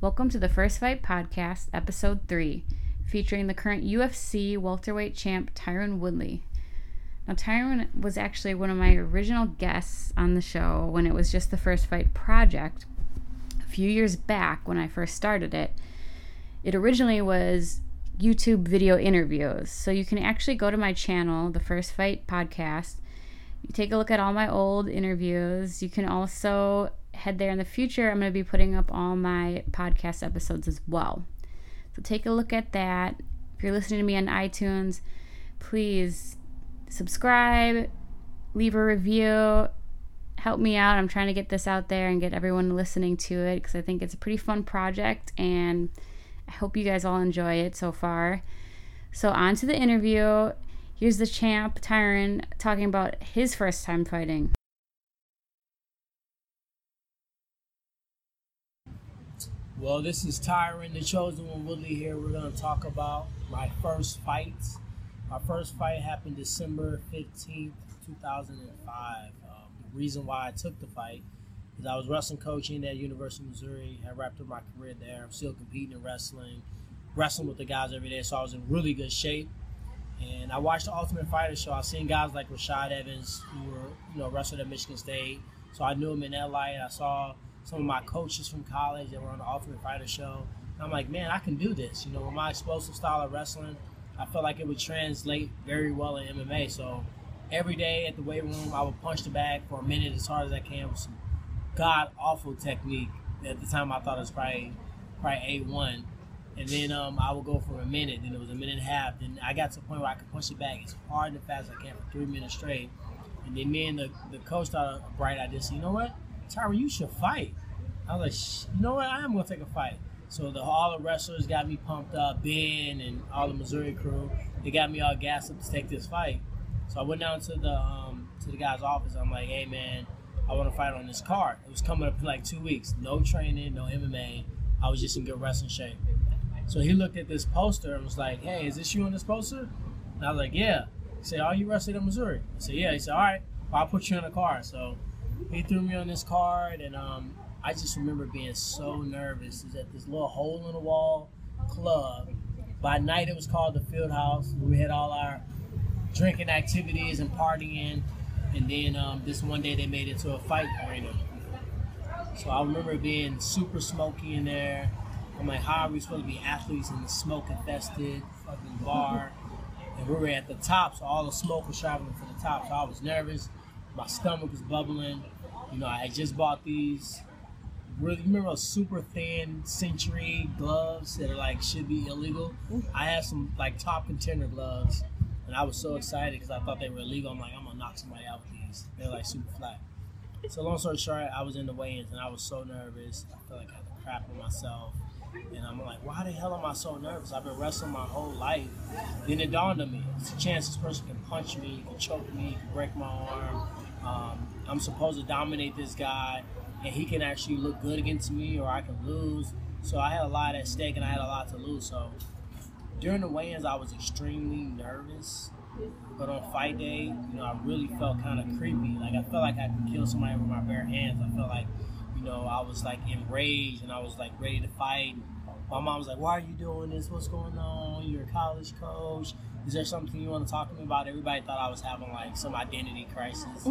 Welcome to the First Fight Podcast, Episode 3, featuring the current UFC welterweight champ Tyron Woodley. Now, Tyron was actually one of my original guests on the show when it was just the First Fight Project a few years back when I first started it. It originally was YouTube video interviews, so you can actually go to my channel, the First Fight Podcast. You take a look at all my old interviews. You can also head there in the future. I'm going to be putting up all my podcast episodes as well. So take a look at that. If you're listening to me on iTunes, please subscribe, leave a review, help me out. I'm trying to get this out there and get everyone listening to it because I think it's a pretty fun project and I hope you guys all enjoy it so far. So, on to the interview. Here's the champ, Tyron, talking about his first time fighting. Well, this is Tyron, the chosen one, Woodley here. We're going to talk about my first fight. My first fight happened December 15th, 2005. Um, the reason why I took the fight is I was wrestling coaching at University of Missouri. I wrapped up my career there. I'm still competing in wrestling, wrestling with the guys every day, so I was in really good shape. And I watched the Ultimate Fighter show. I seen guys like Rashad Evans who were, you know, wrestled at Michigan State. So I knew him in that light. I saw some of my coaches from college that were on the Ultimate Fighter show. And I'm like, man, I can do this. You know, with my explosive style of wrestling, I felt like it would translate very well in MMA. So every day at the weight room, I would punch the bag for a minute as hard as I can with some god awful technique. At the time, I thought it was probably probably a one. And then um, I would go for a minute. Then it was a minute and a half. Then I got to the point where I could punch it back as hard and fast as I can for three minutes straight. And then me and the, the coach thought a bright idea. So you know what? Tyra, you should fight. I was like, you know what? I am gonna take a fight. So the all the wrestlers got me pumped up, Ben and all the Missouri crew. They got me all gassed up to take this fight. So I went down to the um, to the guy's office. I'm like, hey man, I want to fight on this card. It was coming up in like two weeks. No training, no MMA. I was just in good wrestling shape. So he looked at this poster and was like, hey, is this you on this poster? And I was like, yeah. He said, are you wrestling in Missouri? I said, yeah. He said, all right, well, I'll put you on a card. So he threw me on this card, and um, I just remember being so nervous. Was at this little hole in the wall club. By night, it was called the Field House. We had all our drinking activities and partying, and then um, this one day they made it to a fight arena. So I remember being super smoky in there. I'm like, how are we supposed to be athletes in the smoke infested fucking bar? And we were at the top, so all the smoke was traveling from the top. So I was nervous. My stomach was bubbling. You know, I just bought these really, remember those super thin Century gloves that are like should be illegal? I had some like top contender gloves, and I was so excited because I thought they were illegal. I'm like, I'm gonna knock somebody out with these. They're like super flat. So long story short, I was in the weigh-ins and I was so nervous. I felt like I had to crap on myself. And I'm like, why the hell am I so nervous? I've been wrestling my whole life. Then it dawned on me, it's a chance this person can punch me, can choke me, can break my arm. I'm supposed to dominate this guy and he can actually look good against me or I can lose. So I had a lot at stake and I had a lot to lose. So during the weigh-ins, I was extremely nervous. But on fight day, you know, I really felt kind of creepy. Like I felt like I could kill somebody with my bare hands. I felt like, you know, I was like enraged and I was like ready to fight. My mom was like, "Why are you doing this? What's going on? You're a college coach. Is there something you want to talk to me about?" Everybody thought I was having like some identity crisis.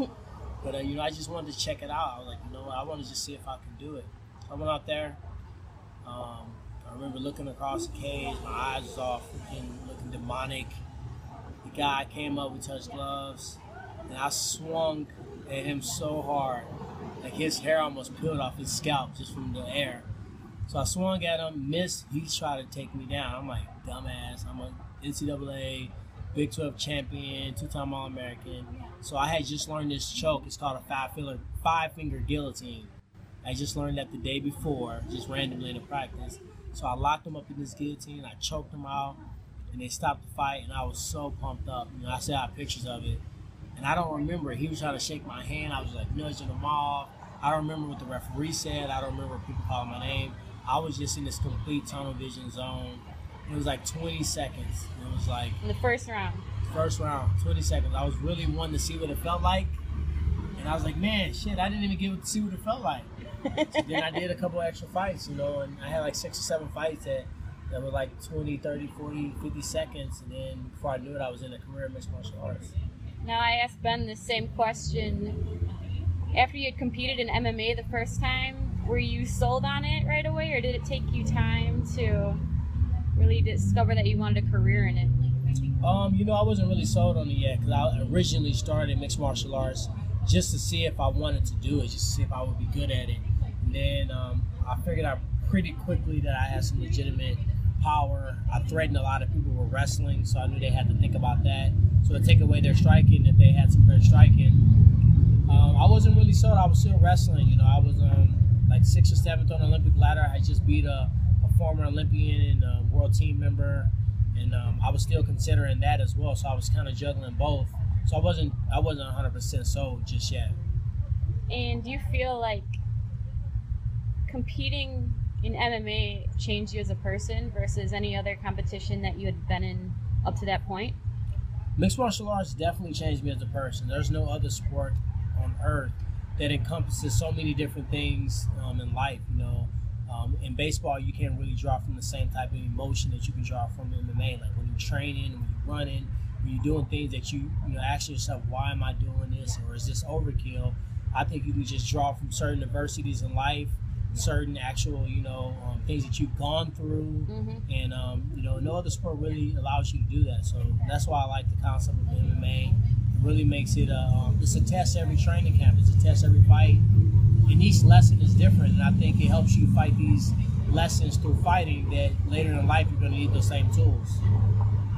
But uh, you know, I just wanted to check it out. I was like, you know what? I want to just see if I can do it. I went out there. Um, I remember looking across the cage. My eyes was all freaking looking demonic. The guy came up. We touched gloves, and I swung at him so hard, like his hair almost peeled off his scalp just from the air. So I swung at him, missed. He tried to take me down. I'm like, dumbass. I'm a NCAA Big 12 champion, two-time All-American. So I had just learned this choke. It's called a five finger five finger guillotine. I just learned that the day before, just randomly in a practice. So I locked him up in this guillotine. I choked him out, and they stopped the fight. And I was so pumped up. You know, I still have pictures of it. And I don't remember. He was trying to shake my hand. I was like nudging him off. I don't remember what the referee said. I don't remember people calling my name. I was just in this complete tunnel vision zone. It was like 20 seconds. It was like in the first round. First round, 20 seconds. I was really wanting to see what it felt like, and I was like, man, shit, I didn't even get to see what it felt like. then I did a couple extra fights, you know, and I had like six or seven fights that, that were like 20, 30, 40, 50 seconds. And then before I knew it, I was in a career in mixed martial arts. Now, I asked Ben the same question. After you had competed in MMA the first time, were you sold on it right away, or did it take you time to really discover that you wanted a career in it? Um, you know, I wasn't really sold on it yet because I originally started mixed martial arts just to see if I wanted to do it, just to see if I would be good at it. And then um, I figured out pretty quickly that I had some legitimate power. I threatened a lot of people with wrestling, so I knew they had to think about that. So to take away their striking, if they had some good striking, um, I wasn't really sold. I was still wrestling. You know, I was um, like sixth or seventh on the Olympic ladder. I just beat a, a former Olympian and a world team member, and um, I was still considering that as well. So I was kind of juggling both. So I wasn't I wasn't 100 percent sold just yet. And do you feel like competing in MMA changed you as a person versus any other competition that you had been in up to that point? Mixed martial arts definitely changed me as a person. There's no other sport on earth that encompasses so many different things um, in life. You know, um, in baseball, you can't really draw from the same type of emotion that you can draw from MMA. Like when you're training, when you're running, when you're doing things that you you know ask yourself, why am I doing this, or is this overkill? I think you can just draw from certain adversities in life, certain actual you know um, things that you've gone through, Mm-hmm. and um, you know no other sport really allows you to do that. So that's why I like the concept of MMA. Really makes it a um, it's a test every training camp. It's a test every fight, and each lesson is different. And I think it helps you fight these lessons through fighting that later in life you're going to need those same tools.